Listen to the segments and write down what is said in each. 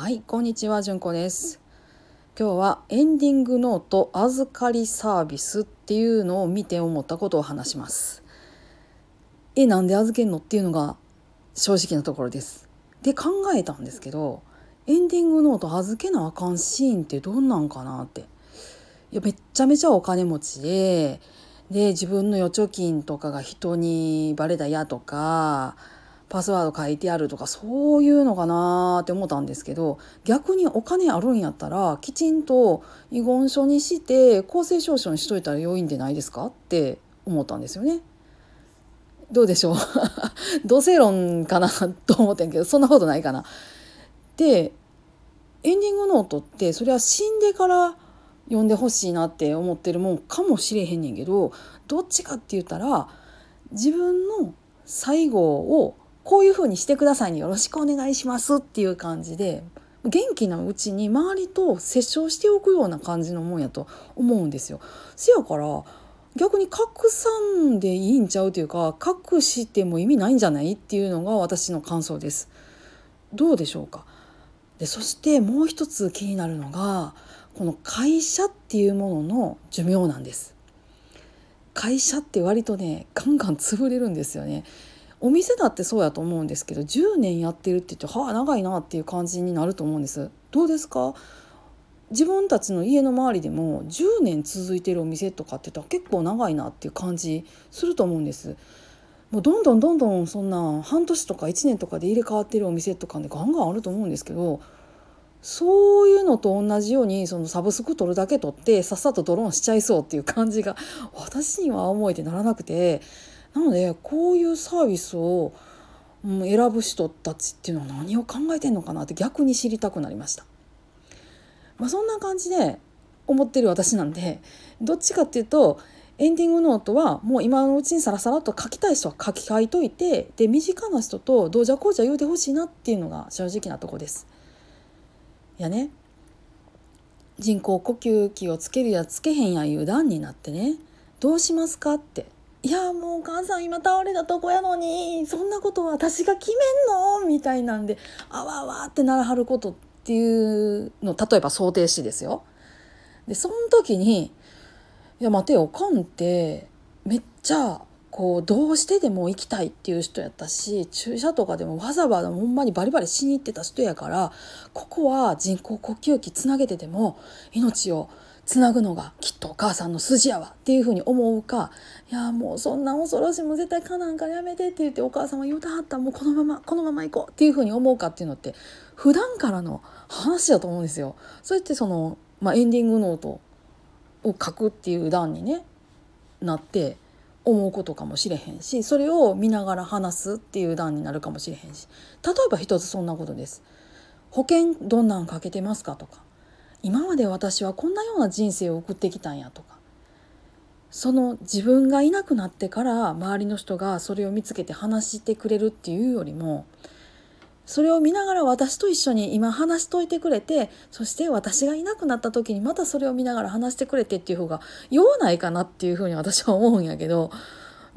はい、こんにちは、じゅんこです。今日はエンディングノート預かりサービスっていうのを見て思ったことを話します。え、なんで預けんのっていうのが正直なところです。で、考えたんですけど、エンディングノート預けなあかんシーンってどんなんかなって。いや、めっちゃめちゃお金持ちで、で、自分の預貯金とかが人にバレたやとか、パスワード書いてあるとかそういうのかなって思ったんですけど逆にお金あるんやったらきちんと遺言書にして公正証書にしといたら良いんでないですかって思ったんですよね。どうでしょう？同性論かなと思ってんけどそんなことないかな。でエンディングノートってそれは死んでから読んでほしいなって思ってるもんかもしれへんねんけどどっちかって言ったら自分の最後をこういうふうにしてくださいによろしくお願いしますっていう感じで元気なうちに周りと接触しておくような感じのもんやと思うんですよ。せやから逆に拡散でいいんちゃうというか隠しても意味ないんじゃないっていうのが私の感想です。どうでしょうか？でそしてもう一つ気になるのがこの会社っていうものの寿命なんです。会社って割とねガンガン潰れるんですよね。お店だってそうやと思うんですけど10年やってるって言ってはあ長いなっていう感じになると思うんです。どうですか？自分たちの家の周りでも10年続いてるお店とかって言ったら結構長いなっていう感じすると思うんです。もうどんどんどんどんそんな半年とか1年とかで入れ替わってるお店とかねガンガンあると思うんですけどそういうのと同じようにそのサブスク取るだけ取ってさっさとドローンしちゃいそうっていう感じが私には思えてならなくてなのでこういうサービスを、うん、選ぶ人たちっていうのは何を考えてんのかなって逆に知りたくなりました。まあ、そんな感じで思ってる私なんでどっちかっていうとエンディングノートはもう今のうちにさらさらと書きたい人は書き換えといてで身近な人とどうじゃこうじゃ言うてほしいなっていうのが正直なとこです。いやね人工呼吸器をつけるやつけへんやいう段になってねどうしますかっていやもうお母さん今倒れたとこやのにそんなこと私が決めんの？みたいなんであわあわってならはることっていうの例えば想定しですよ。でその時に「いや待てよおかんってめっちゃこうどうしてでも行きたいっていう人やったし注射とかでもわざわざほんまにバリバリしに行ってた人やからここは人工呼吸器つなげてでも命をつなぐのがきっとお母さんの筋やわっていうふうに思うかいやもうそんな恐ろしいもう絶対かなんかやめてって言ってお母さんは言うたはったもうこのままこのまま行こうっていうふうに思うかっていうのって普段からの話だと思うんですよ。そうやってその、まあ、エンディングノートを書くっていう段にねなって思うことかもしれへんしそれを見ながら話すっていう段になるかもしれへんし例えば一つそんなことです。保険どんなんかけてますかとか今まで私はこんなような人生を送ってきたんやとか。その自分がいなくなってから周りの人がそれを見つけて話してくれるっていうよりもそれを見ながら私と一緒に今話しといてくれてそして私がいなくなった時にまたそれを見ながら話してくれてっていう方がようないかなっていうふうに私は思うんやけど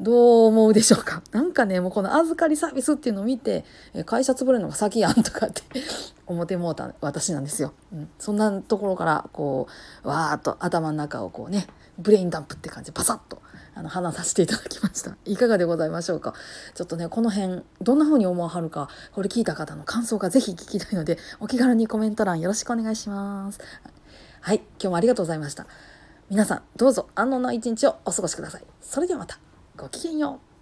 どう思うでしょうか？なんかねもうこの預かりサービスっていうのを見て会社潰れるのが先やんとかって 思ってもうた私なんですよ、うん、そんなところからこうわーっと頭の中をこうねブレインダンプって感じでパサッとあの話させていただきました。いかがでございましょうか？ちょっとねこの辺どんな風に思わはるかこれ聞いた方の感想がぜひ聞きたいのでお気軽にコメント欄よろしくお願いします。はい。今日もありがとうございました。皆さんどうぞ安穏な一日をお過ごしください。それではまた。ごきげんよう。